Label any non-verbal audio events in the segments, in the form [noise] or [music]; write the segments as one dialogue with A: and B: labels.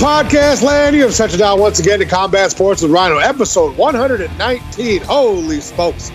A: podcast land? You have touched down once again to Combat Sports with Rhino, episode 119. Holy smokes.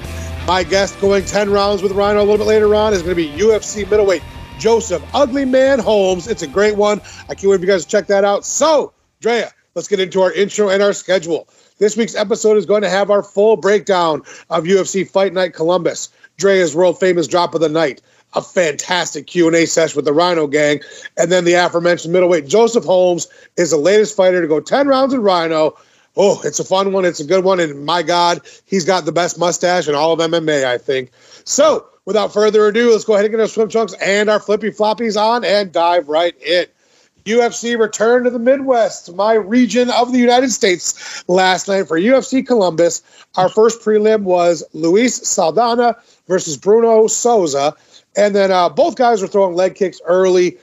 A: My guest going 10 rounds with Rhino a little bit later on is going to be UFC middleweight Joseph Ugly Man Holmes. It's a great one. I can't wait for you guys to check that out. So, Drea, let's get into our intro and our schedule. This week's episode is going to have our full breakdown of UFC Fight Night Columbus, Drea's world famous drop of the night, a fantastic Q&A session with the Rhino gang, and then the aforementioned middleweight Joseph Holmes is the latest fighter to go 10 rounds in Rhino. Oh, it's a fun one. It's a good one. And my God, he's got the best mustache in all of MMA, I think. So, without further ado, let's go ahead and get our swim trunks and our flippy floppies on and dive right in. UFC returned to the Midwest, my region of the United States, last night for UFC Columbus. Our first prelim was Luis Saldana versus Bruno Souza. And then uh, both guys were throwing leg kicks early.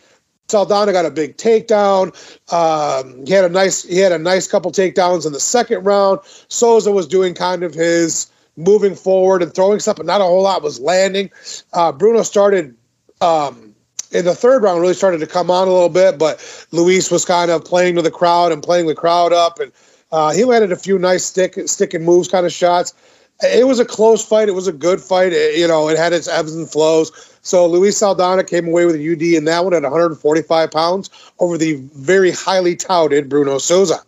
A: Saldana got a big takedown. Um, he had a nice he had a nice couple takedowns in the second round. Souza was doing kind of his moving forward and throwing stuff, but not a whole lot was landing. Uh, Bruno started um, in the third round, really started to come on a little bit, but Luis was kind of playing to the crowd and playing the crowd up, and uh, he landed a few nice stick stick and moves kind of shots. It was a close fight. It was a good fight. It, you know, it had its ebbs and flows. So Luis Saldana came away with a UD in that one at 145 pounds over the very highly touted Bruno Souza.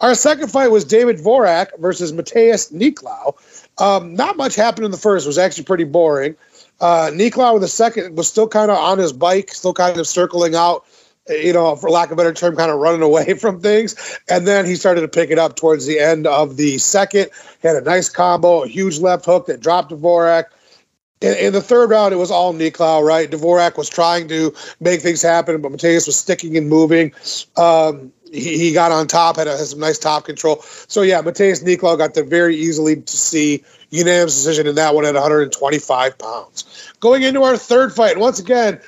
A: Our second fight was David Dvorak versus Matheus Nicolau. Um, not much happened in the first. It was actually pretty boring. Uh, Nicolau in the second was still kind of on his bike, still kind of circling out, you know, for lack of a better term, kind of running away [laughs] from things. And then he started to pick it up towards the end of the second. Had a nice combo, a huge left hook that dropped Dvorak. In, in the third round, it was all Nicolau, right? Dvorak was trying to make things happen, but Matheus was sticking and moving. Um, he, he got on top, had, a, had some nice top control. So yeah, Matheus Nicolau got the very easily to see unanimous decision in that one at 125 pounds. Going into our third fight, once again,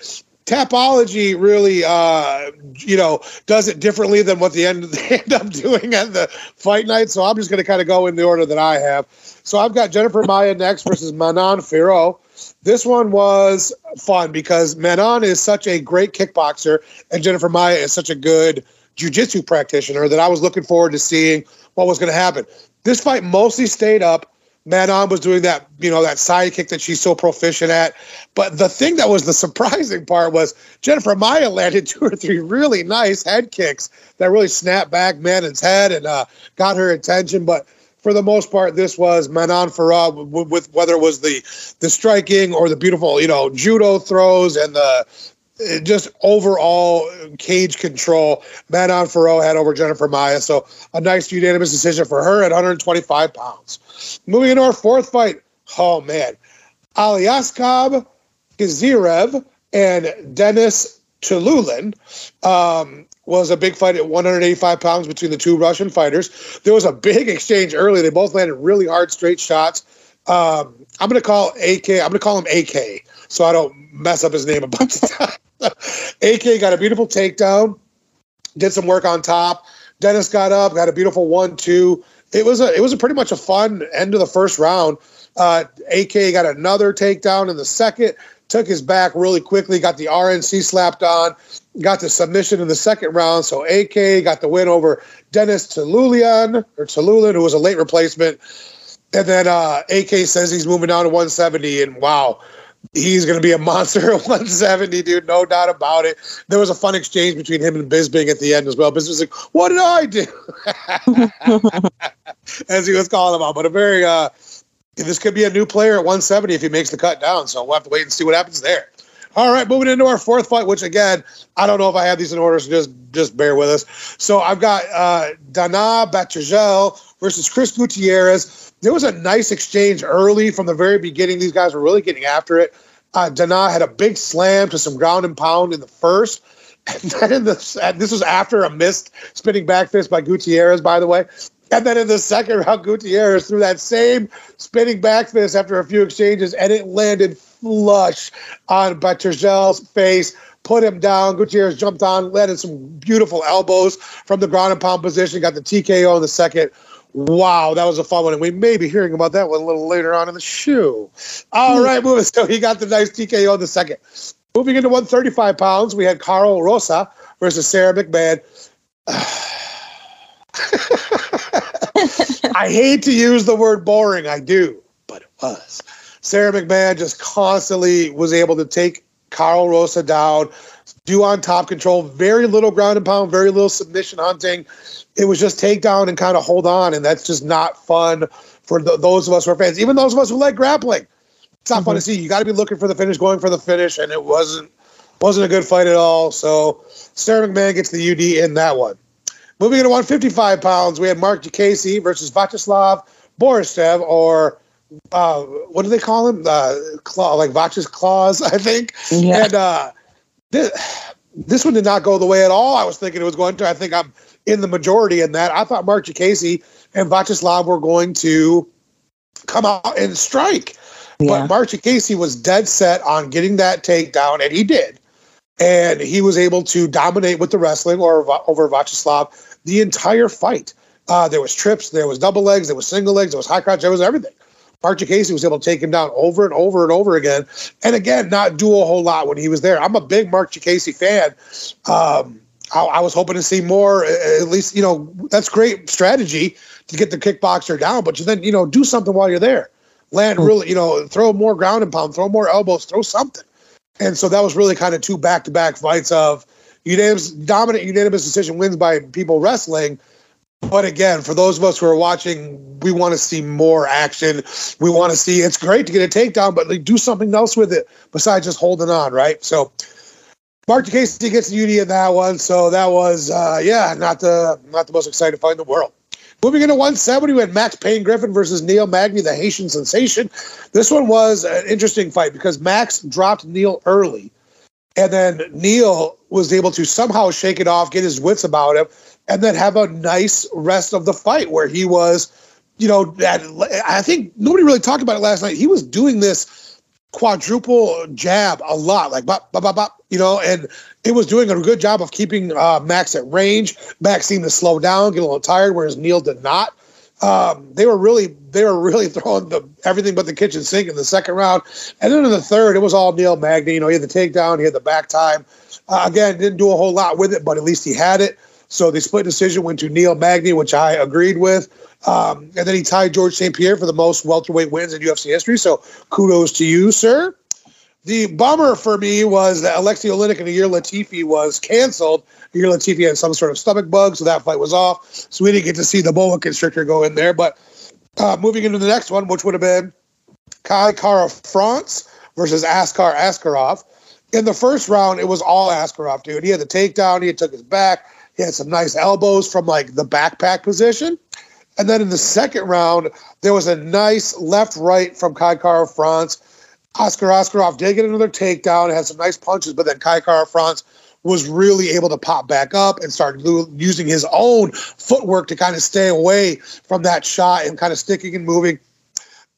A: Tapology really, uh, you know, does it differently than what the end [laughs] they end up doing at the fight night. So I'm just going to kind of go in the order that I have. So I've got Jennifer Maia next versus Manon Fiorot. This one was fun because Manon is such a great kickboxer and Jennifer Maia is such a good jiu-jitsu practitioner that I was looking forward to seeing what was going to happen. This fight mostly stayed up. Manon was doing that, you know, that side kick that she's so proficient at. But the thing that was the [laughs] surprising part was Jennifer Maia landed two or three really nice head kicks that really snapped back Manon's head and uh, got her attention. But for the most part, this was Manon Fiorot with, with whether it was the the striking or the beautiful, you know, judo throws and the just overall cage control, Manon Fiorot had over Jennifer Maia, So a nice unanimous decision for her at 125 pounds. Moving into our fourth fight. Oh, man. Aliaskhab Khizriev and Denis Tiuliulin um, was a big fight at 185 pounds between the two Russian fighters. There was a big exchange early. They both landed really hard straight shots. Um, I'm going to call AK, I'm going to call him AK so I don't mess up his name a [laughs] bunch of times. AK got a beautiful takedown, did some work on top. Dennis got up, got a beautiful one-two. It was a it was a pretty much a fun end of the first round. Uh, AK got another takedown in the second, took his back really quickly, got the RNC slapped on, got the submission in the second round. So AK got the win over Dennis Talulian or Talulian, who was a late replacement. And then uh, AK says he's moving down to 170, and wow, he's going to be a monster at [laughs] 170, dude. No doubt about it. There was a fun exchange between him and Bisping at the end as well. Bisping was like, "What did I do?" [laughs] as he was calling him out. But a very uh, this could be a new player at 170 if he makes the cut down. So we'll have to wait and see what happens there. All right, moving into our fourth fight, which again, I don't know if I have these in order, so just just bear with us. So I've got uh, Dana Batgerel versus Chris Gutierrez there was a nice exchange early from the very beginning. These guys were really getting after it. Uh, Dana had a big slam to some ground and pound in the first. [laughs] And then in the, and this was after a missed spinning back fist by Gutierrez, by the way. And then in the second [laughs] round, Gutierrez threw that same spinning back fist after a few exchanges, and it landed flush on Batgerel's face, put him down. Gutierrez jumped on, landed some beautiful elbows from the ground and pound position, got the TKO in the second. Wow, that was a fun one. And we may be hearing about that one a little later on in the show. All hmm. right, moving. [laughs] So he got the nice TKO in the second. Moving into 135 pounds, we had Karol Rosa versus Sara McMann. [sighs] I hate to use the word boring, I do, but it was. Sara McMann just constantly was able to take Karol Rosa down do on top control, very little ground and pound, very little submission hunting. It was just take down and kind of hold on, and that's just not fun for the, those of us who are fans. Even those of us who like grappling, it's not mm-hmm. fun to mm-hmm. see. You got to be looking for the finish, going for the finish, and it wasn't wasn't a good fight at all. So Sara McMann gets the UD in that one. Moving into 155 pounds, we had Marc Diakiese versus Viacheslav Borshchev, or uh, what do they call him? Uh, claw, like Vaches claws, I think. Yeah. And uh, this, this one did not go the way at all I was thinking it was going to. I think I'm in the majority in that. I thought Marc Diakiese and Viacheslav were going to come out and strike. Yeah. But Marc Diakiese was dead set on getting that takedown, and he did. And he was able to dominate with the wrestling or over Viacheslav the entire fight. Uh, there was trips, there was double legs, there was single legs, there was high crotch, there was everything. Marc Diakiese was able to take him down over and over and over again, and again, not do a whole lot when he was there. I'm a big Marc Diakiese fan. Um, I, I, was hoping to see more. At least, you know, that's great strategy to get the kickboxer down, but you then, you know, do something while you're there. Land hmm. really, you know, throw more ground and pound, throw more elbows, throw something. And so that was really kind of two back to back fights of unanimous dominant unanimous decision wins by people wrestling. But again, for those of us who are watching, we want to see more action. We want to see it's great to get a takedown, but like, do something else with it besides just holding on, right? So Marc Diakiese gets the UD in that one. So that was uh, yeah, not the not the most exciting fight in the world. Moving into 170, we had Max Payne Griffin versus Neil Magny, the Haitian sensation. This one was an interesting fight because Max dropped Neil early and then Neil was able to somehow shake it off, get his wits about him, and then have a nice rest of the fight where he was, you know, at, I think nobody really talked about it last night. He was doing this quadruple jab a lot, like bop, bop, bop, bop, you know, and it was doing a good job of keeping uh, Max at range. Max seemed to slow down, get a little tired, whereas Neil did not. Um, they were really they were really [laughs] throwing the everything but the kitchen sink in the second round, and then in the third it was all Neil Magny. You know, he had the takedown, he had the back time. Uh, again, didn't do a whole lot with it, but at least he had it. So the split decision went to Neil Magny, which I agreed with. Um, and then he tied Georges St. Pierre for the most welterweight wins in UFC history. So kudos to you, sir. The bummer for me was that Alexei Oleinik and Ilir Latifi was canceled. Ilir Latifi had some sort of stomach bug, so that fight was off. So we didn't get to see the boa constrictor go in there. But uh, moving into the next one, which would have been Kai Kara France versus Askar Askarov. In the first round, it was all Askarov, dude. He had the takedown, he took his back, he had some nice elbows from like the backpack position. And then in the second round, there was a nice left right from Kai Kara France Askar Askarov did get another takedown, had some nice punches, but then Kai Kara France was really able to pop back up and start using his own footwork to kind of stay away from that shot and kind of sticking and moving.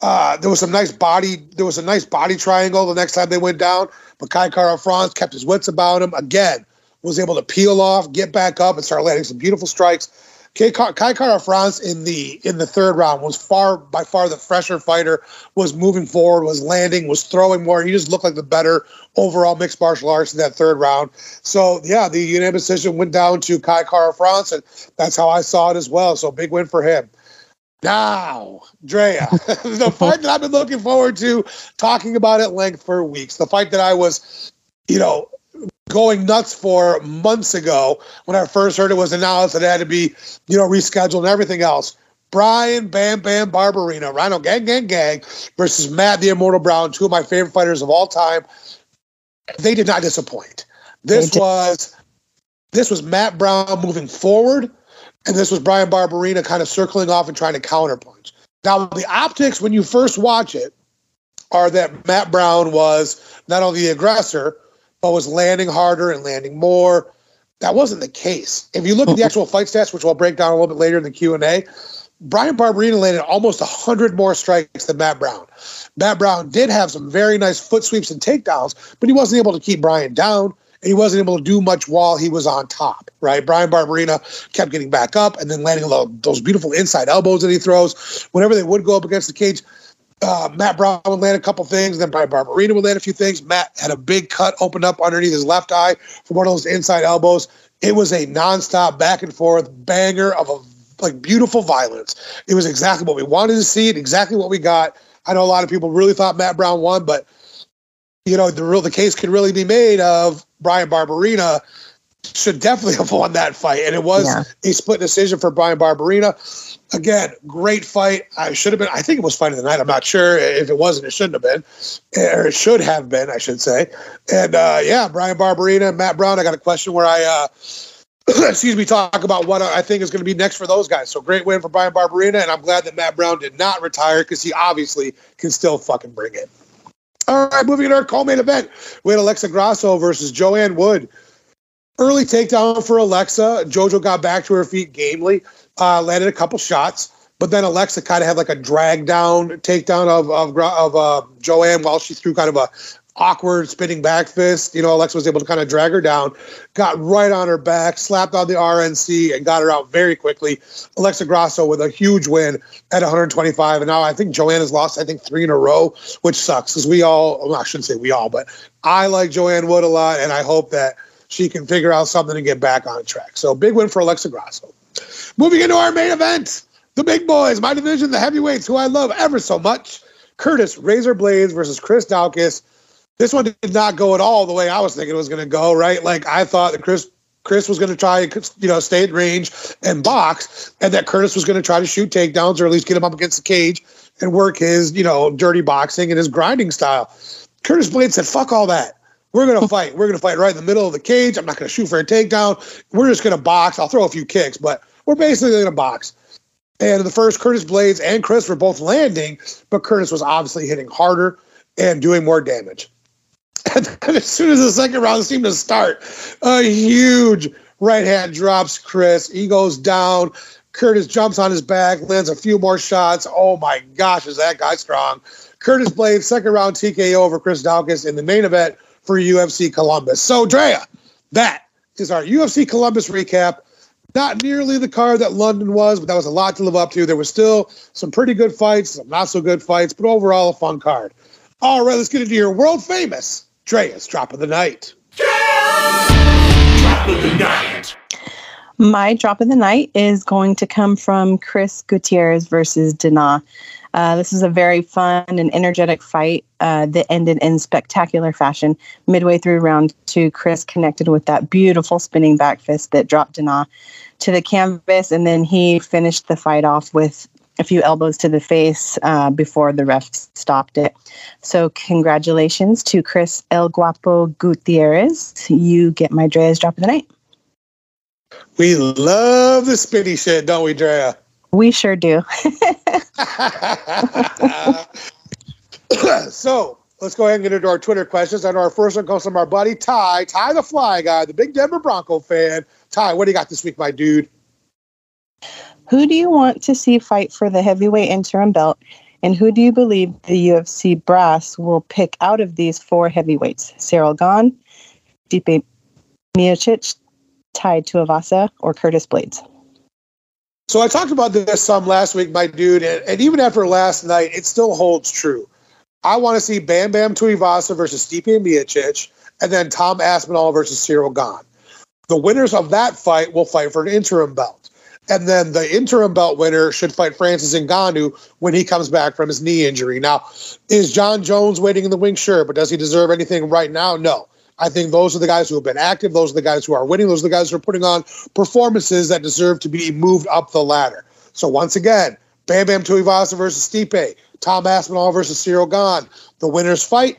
A: Uh, there was some nice body. There was a nice body triangle the next time they went down, but Kai Kara France kept his wits about him. Again, was able to peel off, get back up, and start landing some beautiful strikes. Kai Kara France in the in the third round was far by far the fresher fighter. Was moving forward, was landing, was throwing more. He just looked like the better overall mixed martial arts in that third round. So yeah, the unanimous decision went down to Kai Kara France, and that's how I saw it as well. So big win for him. Now, Drea, [laughs] the [laughs] fight that I've been looking forward to talking about at length for weeks, the fight that I was, you know, going nuts for months ago when I first heard it was announced that it had to be, you know, rescheduled and everything else. Brian Bam Bam Barberena, Rhino Gang Gang Gang versus Matt the Immortal Brown, two of my favorite fighters of all time. They did not disappoint. This was this was Matt Brown moving forward, and this was Brian Barberena kind of circling off and trying to counterpunch. Now the optics when you first watch it are that Matt Brown was not only the aggressor, but was landing harder and landing more. That wasn't the case. If you look at the hmm. actual fight stats, which we'll break down a little bit later in the Q and A, Brian Barberena landed almost hundred more strikes than Matt Brown. Matt Brown did have some very nice foot sweeps and takedowns, but he wasn't able to keep Brian down. And he wasn't able to do much while he was on top, right? Brian Barberena kept getting back up and then landing those beautiful inside elbows that he throws. Whenever they would go up against the cage, uh, Matt Brown would land a couple things, then Brian Barberena would land a few things. Matt had a big cut opened up underneath his left eye from one of those inside elbows. It was a nonstop back and forth banger of a like beautiful violence. It was exactly what we wanted to see, and exactly what we got. I know a lot of people really thought Matt Brown won, but you know the real the case could really be made of Bryan Barberena should definitely [laughs] have won that fight, and it was yeah. a split decision for Brian Barberena. Again, great fight. I should have been. I think it was fight of the night. I'm not sure if it wasn't. It shouldn't have been, or it should have been. I should say. And uh, yeah, Bryan Barberena, Matt Brown. I got a question where I. Uh, [clears throat] excuse me, talk about what I think is going to be next for those guys. So great win for Brian Barberena, and I'm glad that Matt Brown did not retire because he obviously can still fucking bring it. All right, moving to our co-main event, we had Alexa Grasso versus Joanne Wood. Early takedown for Alexa. JoJo got back to her feet gamely, uh, landed a couple shots, but then Alexa kind of had like a drag down takedown of of, of uh, Joanne while she threw kind of a awkward spinning back fist. You know, Alexa was able to kind of drag her down, got right on her back, slapped on the RNC, and got her out very quickly. Alexa Grasso with a huge win at 125. And now I think Joanne has lost, I think, three in a row, which sucks because we all, well, I shouldn't say we all, but I like Joanne Wood a lot. And I hope that she can figure out something to get back on track. So big win for Alexa Grasso. Moving into our main event, the big boys, my division, the heavyweights, who I love ever so much. Curtis Razor Blaydes versus Chris Daukaus. This one did not go at all the way I was thinking it was going to go. Right, like I thought that Chris Chris was going to try, you know, stay in range and box, and that Curtis was going to try to shoot takedowns or at least get him up against the cage and work his, you know, dirty boxing and his grinding style. Curtis Blaydes said, "Fuck all that. We're going to fight. We're going to fight right in the middle of the cage. I'm not going to shoot for a takedown. We're just going to box. I'll throw a few kicks, but we're basically going to box. And the first, Curtis Blaydes and Chris were both landing, but Curtis was obviously hitting harder and doing more damage. [laughs] And then as soon as the second round seemed to start, a huge right hand drops Chris. He goes down. Curtis jumps on his back, lands a few more shots. Oh my gosh, is that guy strong? Curtis Blaydes, second round TKO over Chris Daukaus in the main event for UFC Columbus. So, Drea, that is our UFC Columbus recap. Not nearly the card that London was, but that was a lot to live up to. There was still some pretty good fights, some not so good fights, but overall a fun card. All right, let's get into your world famous Drea's Drop of the Night.
B: Drop of the Night. My drop of the night is going to come from Chris Gutierrez versus Dana. Uh, this is a very fun and energetic fight uh, that ended in spectacular fashion. Midway through round two, Chris connected with that beautiful spinning back fist that dropped Dana to the canvas, and then he finished the fight off with a few elbows to the face uh, before the ref stopped it. So, congratulations to Chris El Guapo Gutierrez. You get my Drea's drop of the night.
A: We love the spinny shit, don't we, Drea?
B: We sure do. [laughs]
A: so let's go ahead and get into our Twitter questions. And our first one comes from our buddy Ty, Ty the Fly Guy, the big Denver Bronco fan. Ty, what do you got this week, my dude?
B: Who do you want to see fight for the heavyweight interim belt? And who do you believe the UFC brass will pick out of these four heavyweights? Ciryl Gane, Stipe Miocic, Tai Tuivasa, or Curtis Blaydes?
A: So I talked about this some last week, my dude, and, and even after last night, it still holds true. I want to see Bam Bam Tuivasa versus Stipe Miocic, and then Tom Aspinall versus Ciryl Gane. The winners of that fight will fight for an interim belt. And then the interim belt winner should fight Francis Ngannou when he comes back from his knee injury. Now, is Jon Jones waiting in the wings? Sure, but does he deserve anything right now? No. I think those are the guys who have been active. Those are the guys who are winning. Those are the guys who are putting on performances that deserve to be moved up the ladder. So once again, Bam Bam Tuivasa versus Stipe, Tom Aspinall versus Ciryl Gane. The winners fight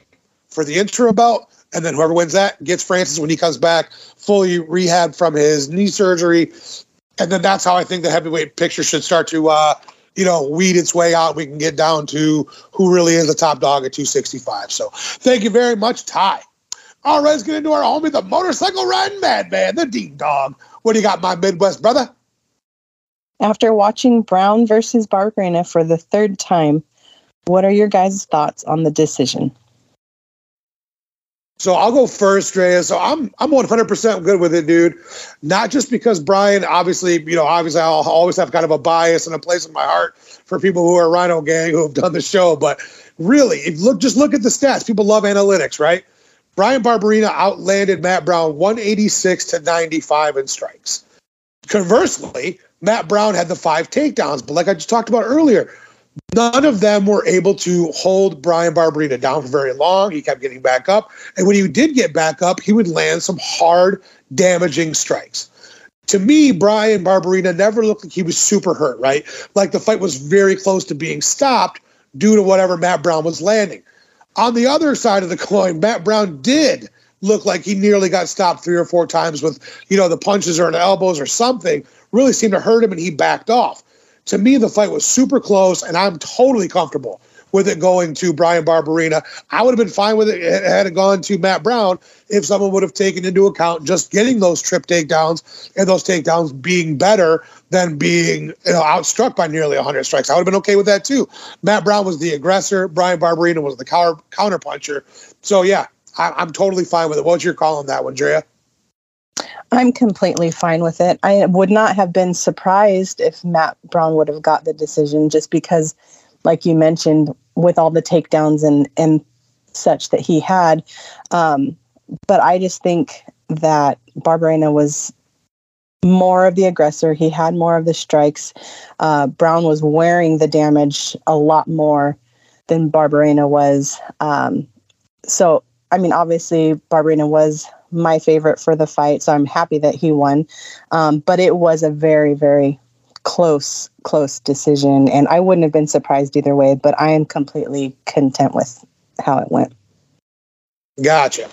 A: for the interim belt, and then whoever wins that gets Francis when he comes back fully rehab from his knee surgery. And then that's how I think the heavyweight picture should start to, uh, you know, weed its way out. We can get down to who really is the top dog at 265. So thank you very much, Ty. All right, let's get into our homie, the motorcycle riding madman, the Dean Dog. What do you got, my Midwest brother?
B: After watching Brown versus Barberena for the third time, what are your guys' thoughts on the decision?
A: So I'll go first, Drea. So I'm I'm 100% good with it, dude. Not just because Brian, obviously, you know, obviously I'll always have kind of a bias and a place in my heart for people who are Rhino Gang who have done the show, but really, if look just look at the stats. People love analytics, right? Bryan Barberena outlanded Matt Brown 186 to 95 in strikes. Conversely, Matt Brown had the five takedowns, but like I just talked about earlier, none of them were able to hold Brian Barberena down for very long. He kept getting back up. And when he did get back up, he would land some hard, damaging strikes. To me, Brian Barberena never looked like he was super hurt, right? Like the fight was very close to being stopped due to whatever Matt Brown was landing. On the other side of the [laughs] coin, Matt Brown did look like he nearly got stopped three or four times with, you know, the punches or the elbows or something. Really seemed to hurt him and he backed off. To me, the fight was super close, and I'm totally comfortable with it going to Brian Barberena. I would have been fine with it had it gone to Matt Brown if someone would have taken into account just getting those trip takedowns and those takedowns being better than being you know, outstruck by nearly 100 strikes. I would have been okay with that too. Matt Brown was the aggressor. Brian Barberena was the counter counter puncher. So yeah, I, am totally fine with it. What's your call on that one, Drea?
B: I'm completely fine with it. I would not have been surprised if Matt Brown would have got the decision just because, like you mentioned, with all the takedowns and, and such that he had. Um, but I just think that Barberena was more of the aggressor. He had more of the strikes. Uh, Brown was wearing the damage a lot more than Barberena was. Um, so, I mean, obviously, Barberena was my favorite for the fight, so I'm happy that he won. Um, but it was a very, very close, close decision, and I wouldn't have been surprised either way. But I am completely content with how it went.
A: Gotcha.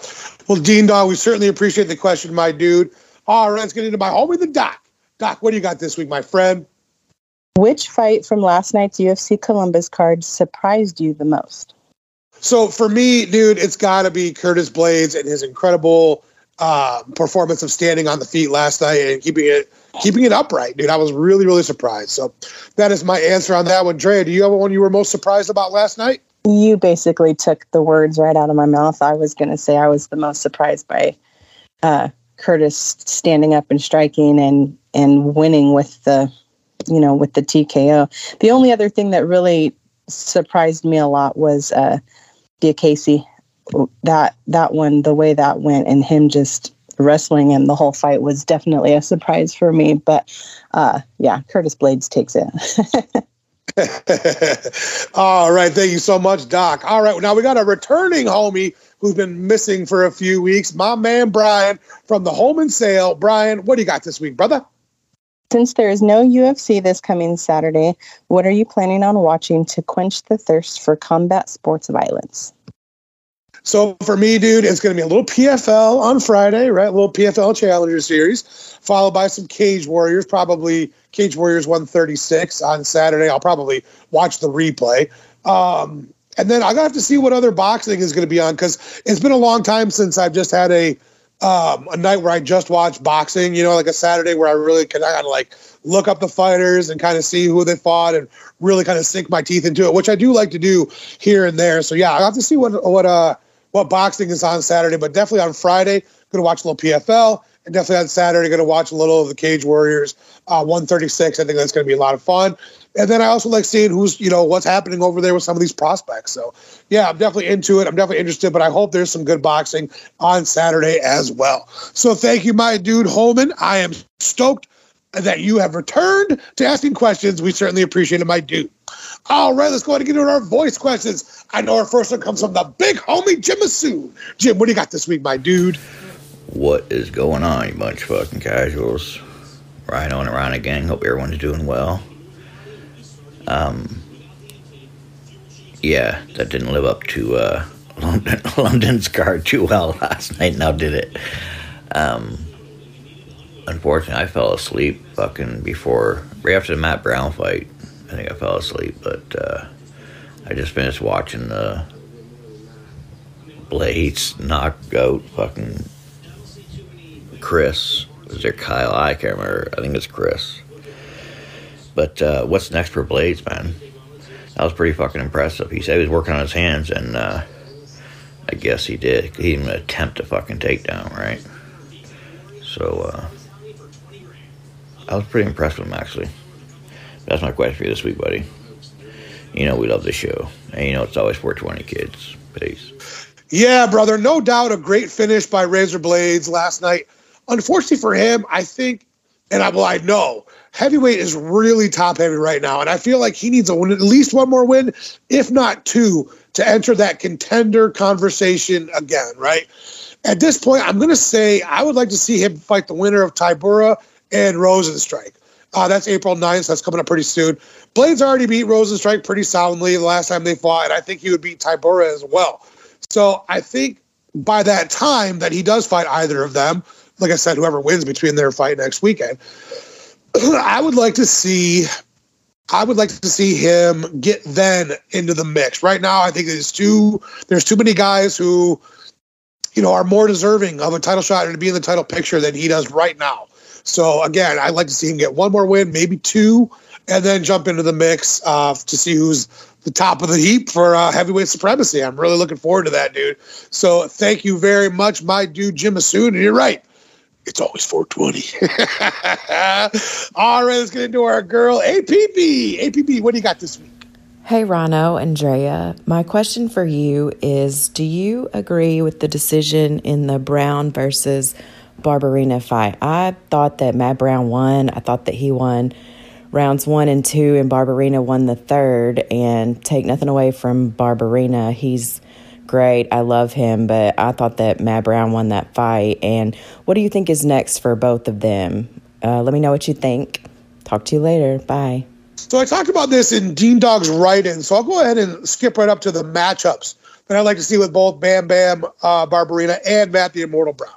A: Well, Dean Dog, we certainly appreciate the question, my dude. All right, let's get into my homie, the Doc. Doc, what do you got this week, my friend?
B: Which fight from last night's UFC Columbus card surprised you the most?
A: So for me, dude, it's got to be Curtis Blaydes and his incredible uh, performance of standing on the feet last night and keeping it keeping it upright, dude. I was really really surprised. So that is my answer on that one. Drea, do you have one you were most surprised about last night?
B: You basically took the words right out of my mouth. I was going to say I was the most surprised by uh, Curtis standing up and striking and and winning with the you know with the TKO. The only other thing that really surprised me a lot was uh, Diakiese that that one, the way that went, and him just wrestling and the whole fight was definitely a surprise for me. But uh, yeah, Curtis Blaydes takes it. [laughs]
A: All right, thank you so much, Doc. All right, now we got a returning homie who's been missing for a few weeks. My man Brian from the Home and Sale. Brian, what do you got this week, brother?
B: Since there is no UFC this coming Saturday, what are you planning on watching to quench the thirst for combat sports violence?
A: So for me, dude, it's going to be a little PFL on Friday, right? A little PFL Challenger Series, followed by some Cage Warriors, probably Cage Warriors 136 on Saturday. I'll probably watch the replay. Um, and then I'm going to have to see what other boxing is going to be on because it's been a long time since I've just had a um, a night where I just watched boxing. You know, like a Saturday where I really can kind of like look up the fighters and kind of see who they fought and really kind of sink my teeth into it, which I do like to do here and there. So yeah, I have to see what what uh what boxing is on Saturday, but definitely on Friday, going to watch a little PFL. And definitely on Saturday, going to watch a little of the Cage Warriors uh, 136. I think that's going to be a lot of fun. And then I also like seeing who's, you know, what's happening over there with some of these prospects. So, yeah, I'm definitely into it. I'm definitely interested, but I hope there's some good boxing on Saturday as well. So, thank you, my dude Holman. I am stoked that you have returned to asking questions. We certainly appreciate it, my dude. All right, let's go ahead and get into our voice questions. I know our first one comes from the big homie Jim. Jim, what do you got this week, my dude?
C: What is going on, you bunch of fucking casuals? Rhino and Rhino gang. Hope everyone's doing well. Um, yeah, that didn't live up to uh, [laughs] London, London's card too well [laughs] last night. Now did it? Um, unfortunately, I fell asleep fucking before, right after the Matt Brown fight. I think I fell asleep, but uh, I just finished watching the Blaydes knock out fucking Chris. Was there Kyle? I can't remember. I think it's Chris. But uh, what's next for Blaydes, man? That was pretty fucking impressive. He said he was working on his hands, and uh, I guess he did. He didn't even attempt to fucking take down, right? So uh, I was pretty impressed with him, actually. That's my question for you this week, buddy. You know we love the show, and you know it's always 420 kids. Peace.
A: Yeah, brother, no doubt a great finish by Razor Blaydes last night. Unfortunately for him, I think And I well, I know heavyweight is really top heavy right now, and I feel like he needs a win, at least one more win, if not two, to enter that contender conversation again. Right at this point, I'm going to say I would like to see him fight the winner of Tybura and Rozenstruik. Uh, that's April 9th. So that's coming up pretty soon. Blaydes already beat Rozenstruik pretty soundly the last time they fought, and I think he would beat Tybura as well. So I think by that time that he does fight either of them, like I said, whoever wins between their fight next weekend, [clears throat] I would like to see. I would like to see him get then into the mix. Right now, I think there's too there's too many guys who, you know, are more deserving of a title shot and to be in the title picture than he does right now. So again, I'd like to see him get one more win, maybe two, and then jump into the mix uh, to see who's the top of the heap for uh, heavyweight supremacy. I'm really looking forward to that, dude. So thank you very much, my dude Jim Assoon. And you're right. It's always 420. [laughs] All right, let's get into our girl, APB. APB, what do you got this week?
D: Hey, Rhino, Andrea. My question for you is Do you agree with the decision in the Brown versus Barberena fight? I thought that Matt Brown won. I thought that he won rounds one and two, and Barberena won the third. And take nothing away from Barberena. He's great. I love him, but I thought that Matt Brown won that fight. And what do you think is next for both of them? Uh, let me know what you think. Talk to you later. Bye.
A: So I talked about this in Dean Dog's write-in. So I'll go ahead and skip right up to the matchups that I'd like to see with both Bam Bam uh, Barberena and Matt the Immortal Brown.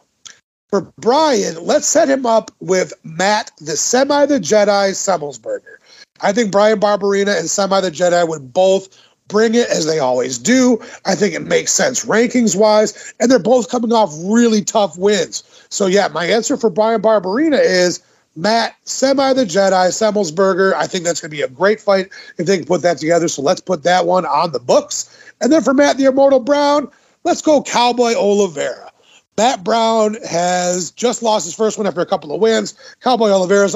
A: For Brian, let's set him up with Matt the Semi the Jedi Semelsberger. I think Brian Barberena and Semi the Jedi would both bring it as they always do. I think it makes sense rankings wise, and they're both coming off really tough wins. So yeah, my answer for Brian Barberena is Matt Semi the Jedi Semelsberger. I think that's going to be a great fight if they can put that together. So let's put that one on the books. And then for Matt the Immortal Brown, let's go Cowboy Oliveira. Matt Brown has just lost his first one after a couple of wins. Cowboy Oliveira's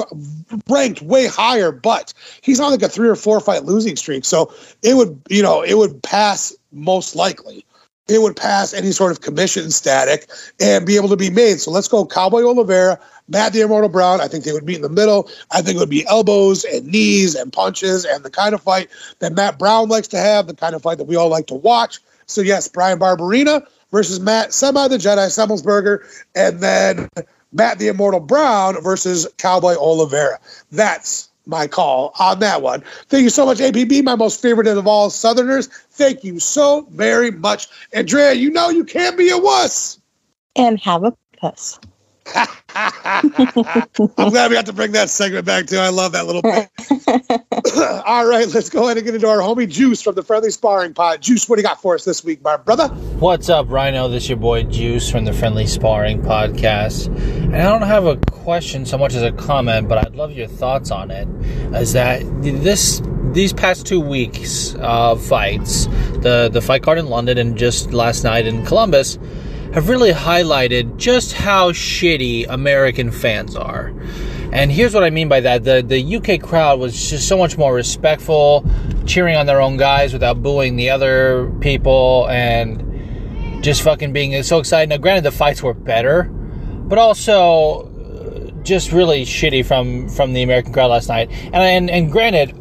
A: ranked way higher, but he's on like a three or four fight losing streak. So it would, you know, it would pass most likely. It would pass any sort of commission static and be able to be made. So let's go Cowboy Oliveira, Matt Immortal Brown. I think they would be in the middle. I think it would be elbows and knees and punches and the kind of fight that Matt Brown likes to have, the kind of fight that we all like to watch. So yes, Brian Barberena versus Matt Semi the Jedi Semelsberger, and then Matt the Immortal Brown versus Cowboy Oliveira. That's my call on that one. Thank you so much, APB, my most favorite of all Southerners. Thank you so very much. Andrea, you know you can't be a wuss.
B: And have a puss. [laughs]
A: I'm glad we got to bring that segment back too. I love that little bit. [laughs] All right, let's go ahead and get into our homie Juice from the Friendly Sparring Pod. Juice, what do you got for us this week, my brother?
E: What's up, Rhino? This is your boy Juice from the Friendly Sparring Podcast. And I don't have a question so much as a comment, but I'd love your thoughts on it. Is that this these past two weeks of fights, the the fight card in London and just last night in Columbus have really highlighted just how shitty American fans are. And here's what I mean by that. The the UK crowd was just so much more respectful, cheering on their own guys without booing the other people and just fucking being so excited. Now granted the fights were better, but also uh, just really shitty from from the American crowd last night. And and, and granted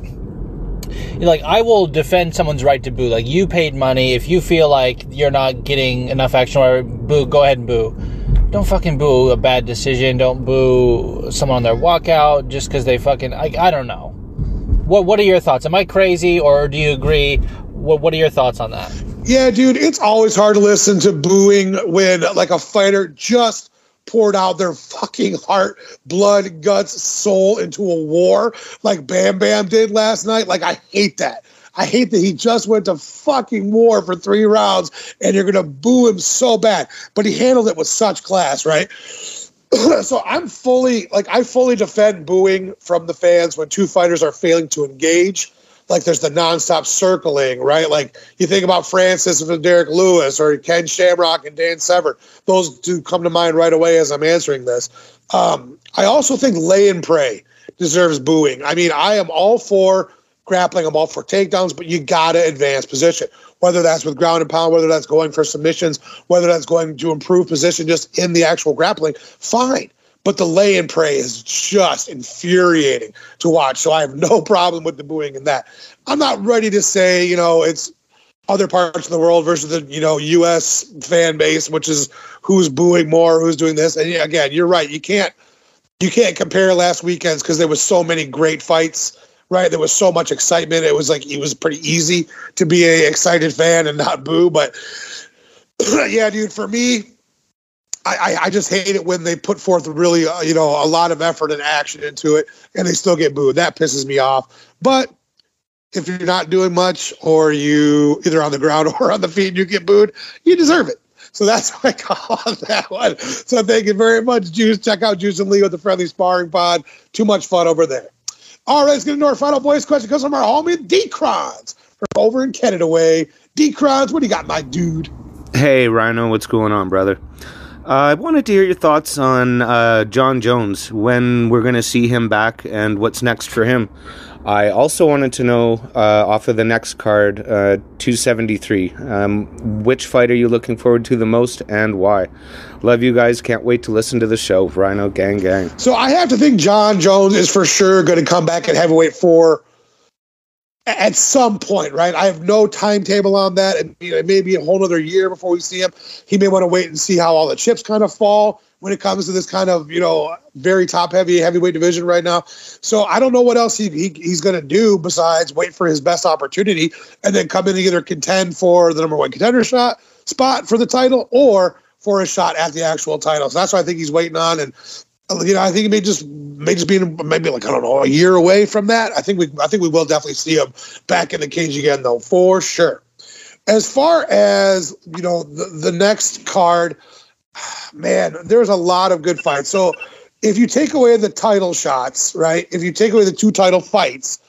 E: like I will defend someone's right to boo. Like you paid money. If you feel like you're not getting enough action or boo, go ahead and boo. Don't fucking boo a bad decision. Don't boo someone on their walkout just because they fucking. I, I don't know. What What are your thoughts? Am I crazy or do you agree? What What are your thoughts on that?
A: Yeah, dude, it's always hard to listen to booing when like a fighter just poured out their fucking heart, blood, guts, soul into a war like Bam Bam did last night. Like, I hate that. I hate that he just went to fucking war for three rounds and you're going to boo him so bad. But he handled it with such class, right? [clears throat] so I'm fully, like, I fully defend booing from the fans when two fighters are failing to engage like there's the nonstop circling, right? Like you think about Francis and Derrick Lewis or Ken Shamrock and Dan Severn. Those do come to mind right away as I'm answering this. Um, I also think lay and pray deserves booing. I mean, I am all for grappling, I'm all for takedowns, but you gotta advance position. Whether that's with ground and pound, whether that's going for submissions, whether that's going to improve position just in the actual grappling, fine. But the lay and pray is just infuriating to watch. So I have no [laughs] problem with the booing in that. I'm not ready to say, you know, it's other parts of the world versus the you know U.S. fan base, which is who's booing more, who's doing this. And again, you're right. You can't you can't compare last weekend's because there was so many great fights. Right, there was so much excitement. It was like it was pretty easy to be a excited fan and not boo. But [clears throat] yeah, dude, for me, I, I, just hate it when they put forth really, uh, you know, a lot of effort and action into it, and they still get booed. That pisses me off. But if you're not doing much, or you either on the ground [laughs] or on the feet, and you get booed, you deserve it. So that's what I call [laughs] on that one. So thank you very much, Juice. Check out Juice and Lee with the Friendly Sparring Pod. Too much fun over there. All right, let's get into our final voice question. Comes from our homie D-Crons from over in Canada way. D-Crons, what do you got, my dude?
F: Hey, Rhino, what's going on, brother? I wanted to hear your thoughts on uh, Jon Jones, when we're going to see him back, and what's next for him. I also wanted to know uh, off of the next card, uh, 273, um, which fight are you looking forward to the most and why? Love you guys. Can't wait to listen to the show. Rhino Gang Gang.
A: So I have to think Jon Jones is for sure going to come back at heavyweight four at some point, right? I have no timetable on that. And you know, it may be a whole other year before we see him. He may want to wait and see how all the chips kind of fall when it comes to this kind of, you know, very top heavy heavyweight division right now. So I don't know what else he, he he's going to do besides wait for his best opportunity and then come in and either contend for the number one contender shot spot for the title or for a shot at the actual title. So that's what I think he's waiting on. And Uh, you know, I think he may just may just be maybe like I don't know a year away from that. I think we I think we will definitely see him back in the cage again though for sure. As far as you know, the, the next card, [sighs] man, there's a lot of good fights. So if you take away the title shots, right? If you take away the two title fights,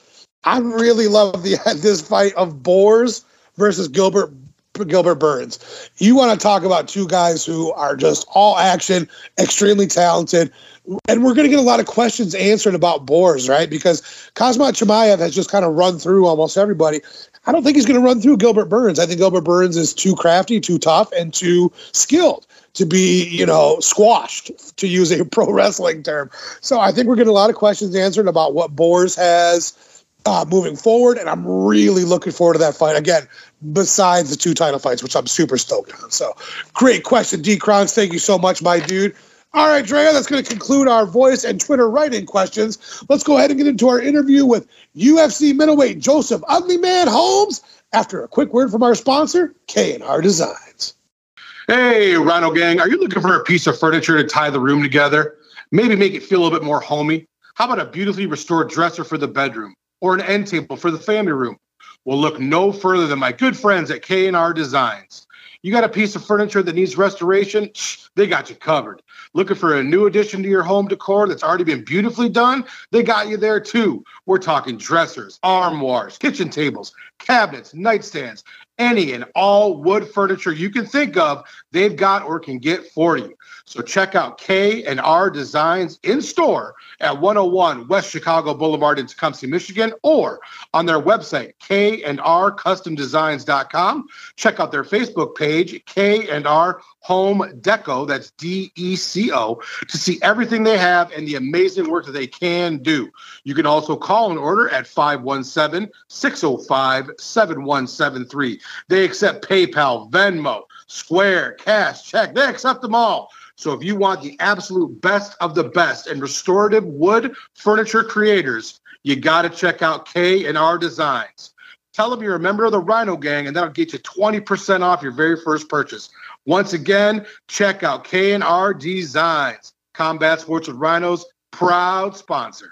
A: I really love the [laughs] this fight of Borz versus Gilbert Gilbert Burns. You want to talk about two guys who are just all action, extremely talented. And we're going to get a lot of questions answered about Borz, right? Because Khamzat Chimaev has just kind of run through almost everybody. I don't think he's going to run through Gilbert Burns. I think Gilbert Burns is too crafty, too tough, and too skilled to be, you know, squashed, to use a [laughs] pro wrestling term. So I think we're getting a lot of questions answered about what Borz has uh, moving forward, and I'm really looking forward to that fight. Again, besides the two title fights, which I'm super stoked on. So, great question, D. Crons. Thank you so much, my dude. All right, Drea, that's going to conclude our voice and Twitter writing questions. Let's go ahead and get into our interview with UFC middleweight Joseph Ugly Man Holmes after a quick word from our sponsor, K&R Designs.
G: Hey, Rhino Gang, are you looking for a piece of furniture to tie the room together? Maybe make it feel a little bit more homey? How about a beautifully restored dresser for the bedroom? Or an end table for the family room will look no further than my good friends at K&R Designs. You got a piece of furniture that needs restoration? They got you covered. Looking for a new addition to your home decor that's already been beautifully done? They got you there too. We're talking dressers, armoires, kitchen tables, cabinets, nightstands, any and all wood furniture you can think of, they've got or can get for you. So check out K and R Designs in store at 101 West Chicago Boulevard in Tecumseh, Michigan, or on their website, K and R Designs.com. Check out their Facebook page, K and R Home Deco, that's D E C O, to see everything they have and the amazing work that they can do. You can also call and order at 517 605 7173. They accept PayPal, Venmo, Square, Cash, Check. They accept them all. So if you want the absolute best of the best and restorative wood furniture creators, you got to check out K and R Designs. Tell them you're a member of the Rhino Gang, and that'll get you 20% off your very first purchase. Once again, check out K and R Designs. Combat Sports with Rhinos, proud sponsor.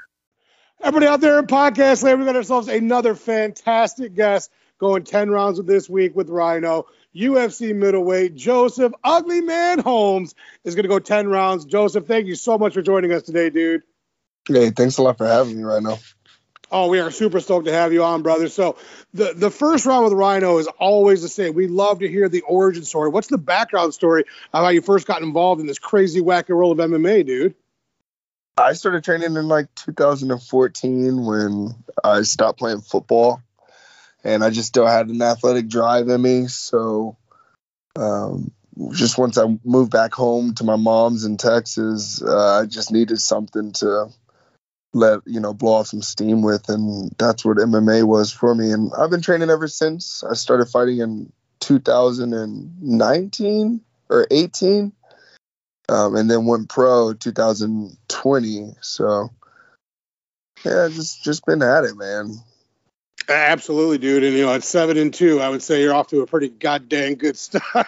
A: Everybody out there in podcast land, we got ourselves another fantastic guest going 10 rounds with this week with Rhino. UFC middleweight Joseph Ugly Man Holmes is going to go 10 rounds. Joseph, thank you so much for joining us today, dude.
H: Hey, thanks a lot for having me right now.
A: Oh, we are super stoked to have you on, brother. So the the first round with Rhino is always the same. We love to hear the origin story. What's the background story of how you first got involved in this crazy wacky world of MMA, dude?
H: I started training in like 2014 when I stopped playing football and I just still had an athletic drive in me. So um, just once I moved back home to my mom's in Texas, uh, I just needed something to let you know blow off some steam with, and that's what MMA was for me. And I've been training ever since. I started fighting in 2019 or 18, um, and then went pro 2020. So yeah, just just been at it, man.
A: Absolutely, dude. And you know, at seven and two, I would say you're off to a pretty goddamn good [laughs] start.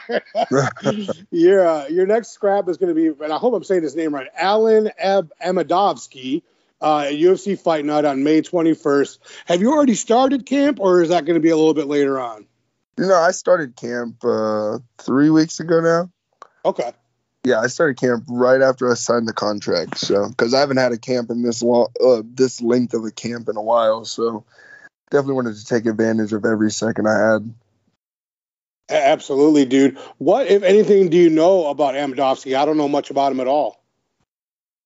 A: [laughs] your uh, your next scrap is going to be, and I hope I'm saying his name right, Alen Ab- Amedovski, uh, at UFC Fight Night on May 21st. Have you already started camp, or is that going to be a little bit later on?
H: You know, I started camp uh, three weeks ago now.
A: Okay.
H: Yeah, I started camp right after I signed the contract. So, because I haven't had a camp in this long, uh, this length of a camp in a while, so definitely wanted to take advantage of every second I had.
A: Absolutely, dude. What, if anything, do you know about Amedovski? I don't know much about him at all.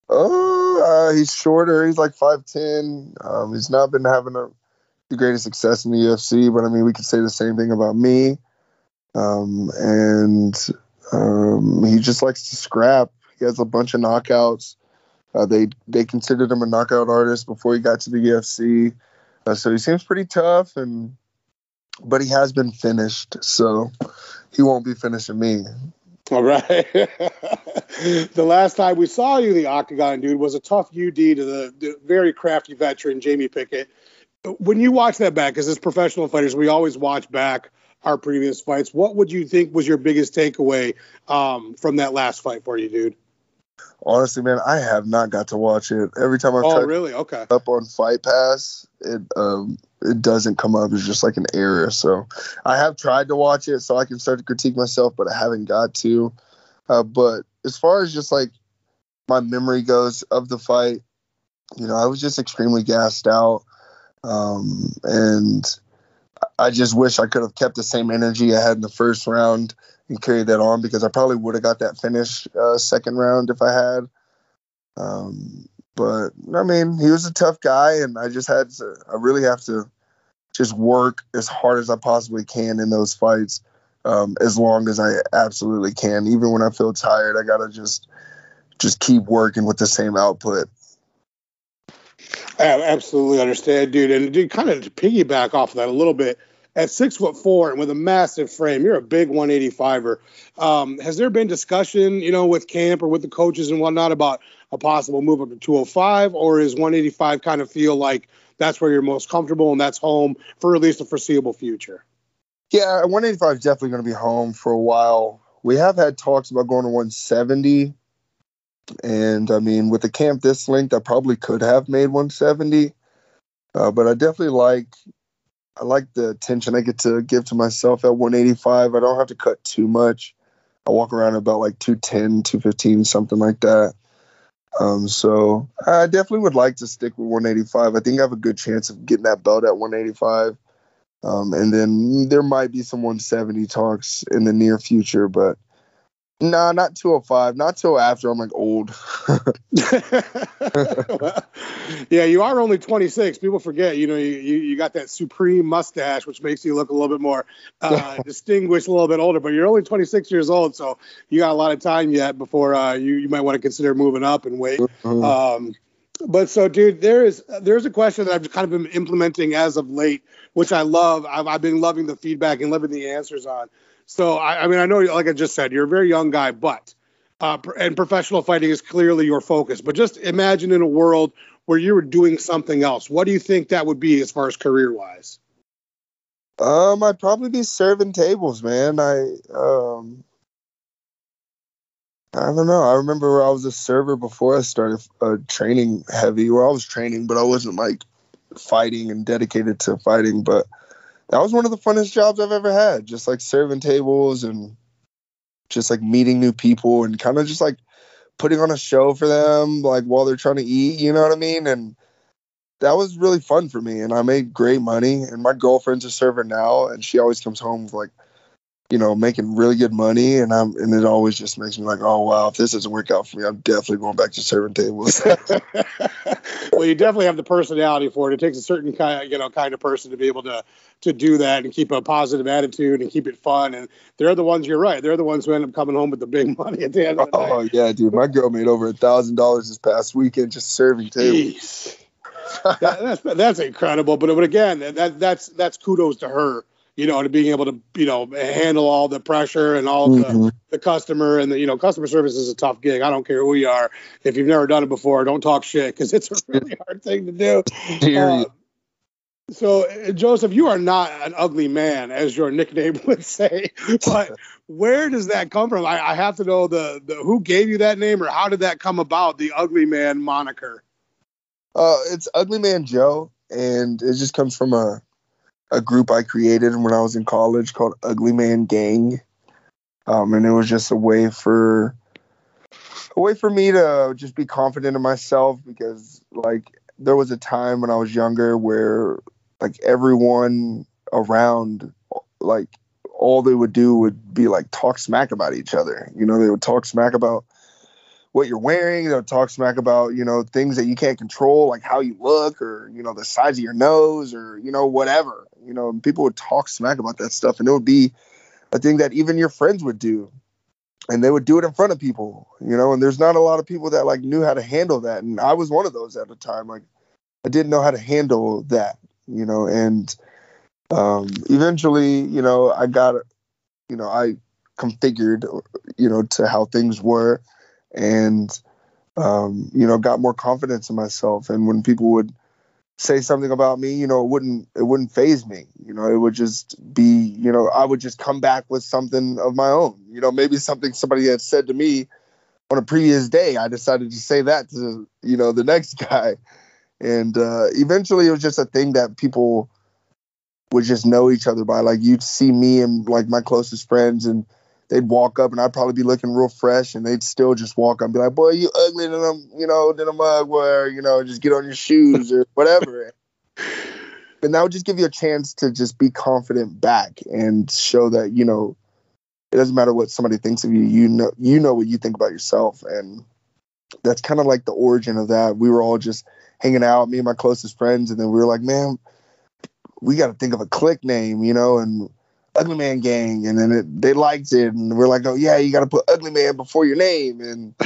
H: Oh, uh, he's shorter. He's like five ten. Um, he's not been having a, the greatest success in the UFC, but I mean, we could say the same thing about me. Um, and um, he just likes to scrap. He has a bunch of knockouts. Uh, they they considered him a knockout artist before he got to the UFC. Uh, so he seems pretty tough, and but he has been finished, so he won't be finishing me.
A: All right. [laughs] the last time we saw you the octagon, dude, was a tough UD to the, the very crafty veteran Jamie Pickett. When you watch that back, because as professional fighters, we always watch back our previous fights. What would you think was your biggest takeaway um, from that last fight for you, dude?
H: Honestly, man, I have not got to watch it. Every time I've
A: Oh,
H: tried
A: really? Okay.
H: up on Fight Pass, it um it doesn't come up. It's just like an error. So I have tried to watch it so I can start to critique myself, but I haven't got to. Uh, but as far as just like my memory goes of the fight, you know, I was just extremely gassed out, um, and I just wish I could have kept the same energy I had in the first round and carried that on because I probably would have got that finish uh, second round if I had. Um, but I mean, he was a tough guy, and I just had to. I really have to just work as hard as I possibly can in those fights, um, as long as I absolutely can. Even when I feel tired, I gotta just just keep working with the same output.
A: I absolutely understand, dude. And dude, kind of to piggyback off of that a little bit, at six foot four and with a massive frame, you're a big 185er. Um, has there been discussion, you know, with camp or with the coaches and whatnot about a possible move up to 205, or is 185 kind of feel like that's where you're most comfortable and that's home for at least the foreseeable future?
H: Yeah, 185 is definitely going to be home for a while. We have had talks about going to 170. And I mean, with the camp this length, I probably could have made 170. Uh, but I definitely like I like the attention I get to give to myself at 185. I don't have to cut too much. I walk around about like 210, 215, something like that. Um, so I definitely would like to stick with 185. I think I have a good chance of getting that belt at 185. Um, and then there might be some 170 talks in the near future, but no, not 205. Not till after I'm like old. [laughs] [laughs]
A: yeah, you are only 26. People forget, you know, you, you, you got that supreme mustache, which makes you look a little bit more uh, [laughs] distinguished, a little bit older. But you're only 26 years old, so you got a lot of time yet before uh, you you might want to consider moving up and weight.
H: Mhm.
A: Um, but so, dude, there is there's a question that I've kind of been implementing as of late, which I love. I've, I've been loving the feedback and loving the answers on. So, I, I mean, I know, like I just said, you're a very young guy, but uh, and professional fighting is clearly your focus. But just imagine in a world where you were doing something else. What do you think that would be as far as career wise?
H: Um, I'd probably be serving tables, man. I um, I don't know. I remember where I was a server before I started uh, training heavy. Where I was training, but I wasn't like fighting and dedicated to fighting. But that was one of the funnest jobs I've ever had. Just like serving tables and just like meeting new people and kind of just like putting on a show for them, like while they're trying to eat. You know what I mean? And that was really fun for me and I made great money and my girlfriend's a server now and she always comes home with like you know, making really good money, and I'm and it always just makes me like, oh wow, if this doesn't work out for me, I'm definitely going back to serving tables. [laughs]
A: well, you definitely have the personality for it. It takes a certain kind, you know, kind of person to be able to to do that and keep a positive attitude and keep it fun. And they're the ones. You're right. They're the ones who end up coming home with the big [laughs] money at the end of the
H: oh
A: night.
H: yeah, dude, my girl made over a thousand dollars this past weekend just serving tables.
A: That, that's that's incredible. But but again, that that's that's kudos to her. You know, to being able to you know handle all the pressure and all the,
H: Mhm.
A: the customer and the you know customer service is a tough gig. I don't care who you are. If you've never done it before, don't talk shit because it's a really hard thing to do. Uh, so, uh, Joseph, you are not an ugly man, as your nickname [laughs] would say. But where does that come from? I, I have to know the, the who gave you that name, or how did that come about? The ugly man moniker.
H: Uh, it's Ugly Man Joe, and it just comes from a a group I created when I was in college called Ugly Man Gang, um, and it was just a way for a way for me to just be confident in myself because like there was a time when I was younger where like everyone around like all they would do would be like talk smack about each other. You know, they would talk smack about what you're wearing. They'll talk smack about, you know, things that you can't control, like how you look or, you know, the size of your nose or, you know, whatever. You know, people would talk smack about that stuff. And it would be a thing that even your friends would do. And they would do it in front of people, you know, and there's not a lot of people that like knew how to handle that. And I was one of those at the time. Like I didn't know how to handle that, you know, and um eventually, you know, I got you know, I configured, you know, to how things were and um, you know got more confidence in myself. And when people would say something about me you know it wouldn't it wouldn't phase me. You know it would just be you know i would just come back with something of my own. You know maybe something somebody had said to me on a previous day i decided to say that to you know the next [laughs] guy. And uh, eventually it was just a thing that people would just know each other by. Like you'd see me and like my closest friends and they'd walk up and I'd probably be looking real fresh and they'd still just walk up and be like, boy, you ugly than a, you know, than a mug where, you know, just get on your shoes or [laughs] whatever. and that would just give you a chance to just be confident back and show that, you know, it doesn't matter what somebody thinks of you, you know, you know what you think about yourself. And that's kind of like the origin of that. We were all just hanging out, me and my closest friends, and then we were like, man, we got to think of a click name, you know, and Ugly Man Gang, and then it, they liked it, and we're like, oh yeah, you got to put Ugly Man before your name, and [laughs]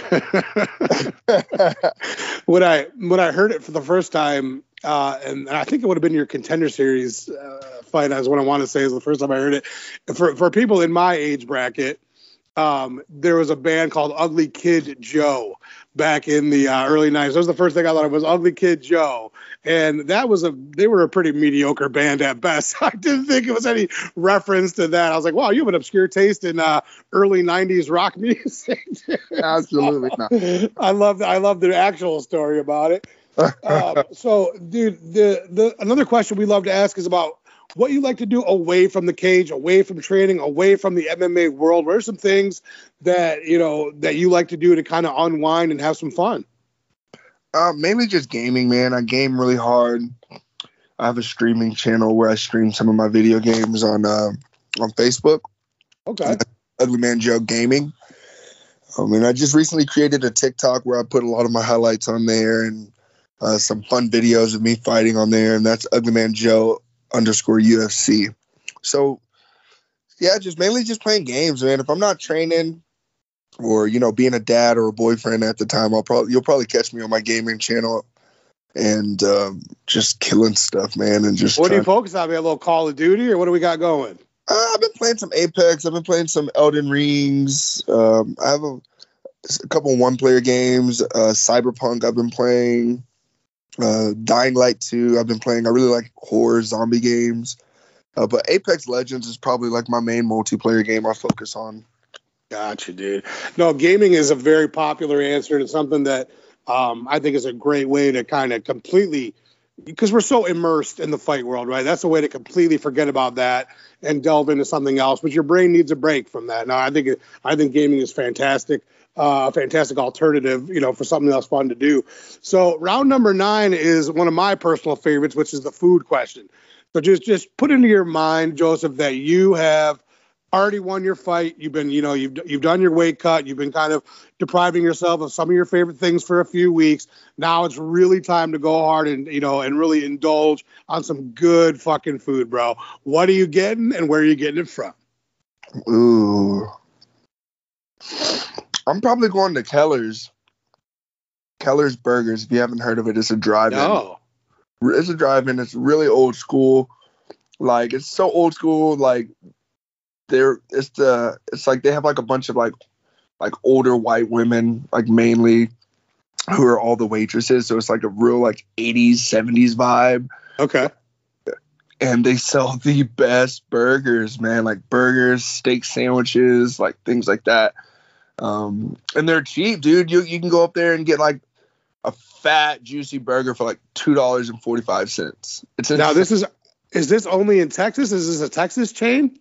H: [laughs]
A: when I when I heard it for the first time, uh, and I think it would have been your contender series uh, fight. As what I want to say is the first time I heard it. For for people in my age bracket, um, there was a band called Ugly Kid Joe back in the uh, early '90s. That was the first thing I thought of was Ugly Kid Joe, and that was a they were a pretty mediocre band at best. [laughs] I didn't think it was any reference to that. I was like, wow, you have an obscure taste in uh, early '90s rock [laughs] music.
H: absolutely not. [laughs]
A: I love I love the actual story about it. Um, so, dude, the the another question we love to ask is about what you like to do away from the cage, away from training, away from the MMA world. What are some things that you know that you like to do to kind of unwind and have some fun?
H: Uh, mainly just gaming, man. I game really hard. I have a streaming channel where I stream some of my video games on uh, on Facebook.
A: Okay.
H: Ugly Man Joe Gaming. Um, mean, I just recently created a TikTok where I put a lot of my highlights on there and uh, some fun videos of me fighting on there, and that's Ugly Man Joe underscore UFC. So, yeah, just mainly just playing games, man. If I'm not training or you know being a dad or a boyfriend at the time, I'll probably you'll probably catch me on my gaming channel and um, just killing stuff, man, and just
A: What do you focus on? We a little Call of Duty, or what do we got going?
H: uh, I've been playing some Apex. I've been playing some Elden Rings. Um, I have a, a couple one-player games. Uh, Cyberpunk. I've been playing. Uh, Dying Light 2. I've been playing. I really like horror zombie games. Uh, but Apex Legends is probably like my main multiplayer game I focus on.
A: Gotcha, dude. No, gaming is a very popular answer it's something that um, I think is a great way to kind of completely, because we're so immersed in the fight world, right? That's a way to completely forget about that and delve into something else. But your brain needs a break from that. Now, I think I think gaming is fantastic, uh, a fantastic alternative, you know, for something else fun to do. So round number nine is one of my personal favorites, which is the food question. So just just put into your mind, Joseph, that you have already won your fight. You've been, you know, you've you've done your weight cut. You've been kind of depriving yourself of some of your favorite things for a few weeks. Now it's really time to go hard and you know and really indulge on some good fucking food, bro. What are you getting and where are you getting it from?
H: Ooh. I'm probably going to Keller's. Keller's Burgers. If you haven't heard of it, it's a drive-in.
A: Oh,
H: It's a drive-in. It's really old school. Like it's so old school. Like they're it's the it's like they have like a bunch of like like older white women like mainly who are all the waitresses. So it's like a real like 80s 70s vibe.
A: okay.
H: and they sell the best burgers, man. Like burgers, steak sandwiches, like things like that. Um, and they're cheap, dude. You you can go up there and get like a fat, juicy burger for like two dollars and forty five cents. It's
A: Now this is is this only in Texas? Is this a Texas chain?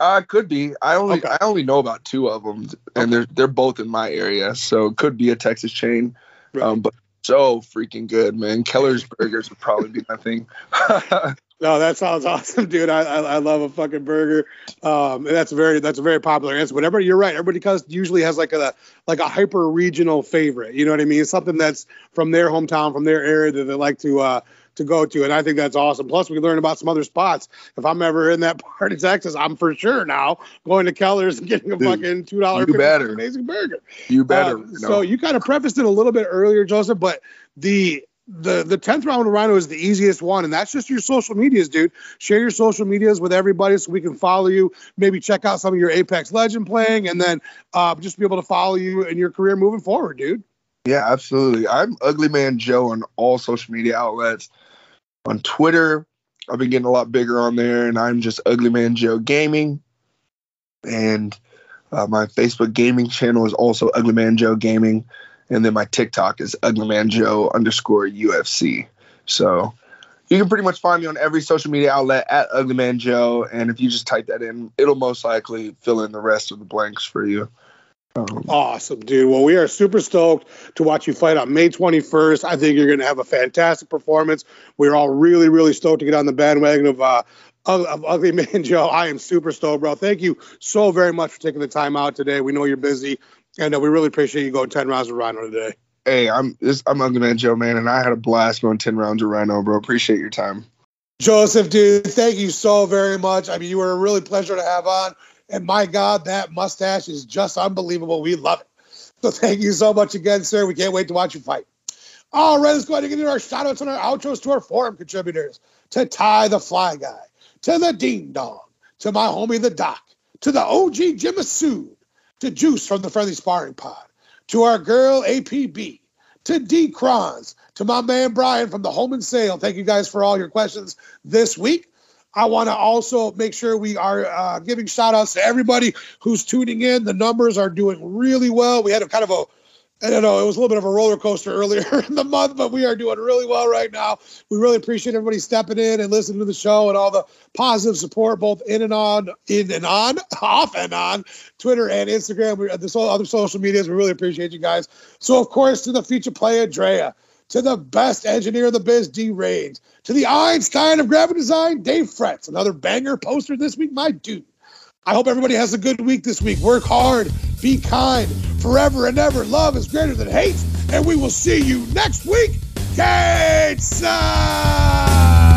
H: uh could be. I only
A: Okay.
H: I only know about two of them, and they're they're both in my area, so it could be a Texas chain.
A: Right.
H: Um, but so freaking good, man. Keller's [laughs] burgers would probably be my thing. [laughs]
A: No, that sounds [laughs] awesome, dude. I, I, I love a fucking burger. Um, that's very that's a very popular answer. Everybody, you're right. Everybody cus- usually has like a like a hyper regional favorite. You know what I mean? Something that's from their hometown, from their area that they like to uh, to go to. And I think that's awesome. Plus, we learn about some other spots. If I'm ever in that [laughs] part of Texas, I'm for sure now going to Keller's and getting a
H: Dude,
A: fucking two dollar amazing burger.
H: you better.
A: Uh,
H: you
A: So you kind of prefaced it a little bit earlier, Joseph, but the the the tenth round of Rhino is the easiest one, and that's just your social medias, dude. Share your social medias with everybody so we can follow you. Maybe check out some of your Apex Legend playing, and then uh, just be able to follow you in your career moving forward, dude.
H: Yeah, absolutely. I'm Ugly Man Joe on all social media outlets. On Twitter, I've been getting a lot bigger on there, and I'm just Ugly Man Joe Gaming. And uh, my Facebook gaming channel is also Ugly Man Joe Gaming, and then my TikTok is Ugly Man Joe underscore UFC. So you can pretty much find me on every social media outlet at Ugly Man Joe, and if you just type that in, it'll most likely fill in the rest of the blanks for you. Um,
A: Awesome, dude. Well, we are super stoked to watch you fight on May 21st. I think you're going to have a fantastic performance. We're all really, really stoked to get on the bandwagon of uh, of Ugly Man Joe. [laughs] I am super stoked, bro. Thank you so very much for taking the time out today. We know you're busy, and uh, we really appreciate you going 10 rounds with Rhino today.
H: hey, I'm this I'm Ugly Man Joe, man, and I had a blast going ten rounds of Rhino, bro. Appreciate your time.
A: Joseph, dude, thank you so very much. I mean, you were a really pleasure to have on. And my God, that mustache is just unbelievable. We love it. So thank you so much again, sir. We can't wait to watch you fight. All right, let's go ahead and get into our shout outs and our outros to our forum contributors. To Ty the Fly Guy, to the Dean Dog, to my homie the Doc, to the OG Jim Masood, to Juice from the Friendly Sparring Pod, to our girl APB, to D Crons, to my man Brian from the Home and Sale. Thank you guys for all your questions this week. I want to also make sure we are uh, giving shout outs to everybody who's tuning in. The numbers are doing really well. We had a kind of a, I don't know, it was a little bit of a roller coaster earlier [laughs] in the month, but we are doing really well right now. We really appreciate everybody stepping in and listening to the show and all the positive support, both in and on, in and on, [laughs] off and on Twitter and Instagram. We, the so- other social medias. We really appreciate you guys. So, of course, to the feature player, Drea, to the best engineer in the biz, D Rains, to the Einstein of graphic design, Dave Fretz. Another banger poster this week, my dude. I hope everybody has a good week this week. Work hard, be kind, forever and ever. Love is greater than hate, and we will see you next week. Gate side.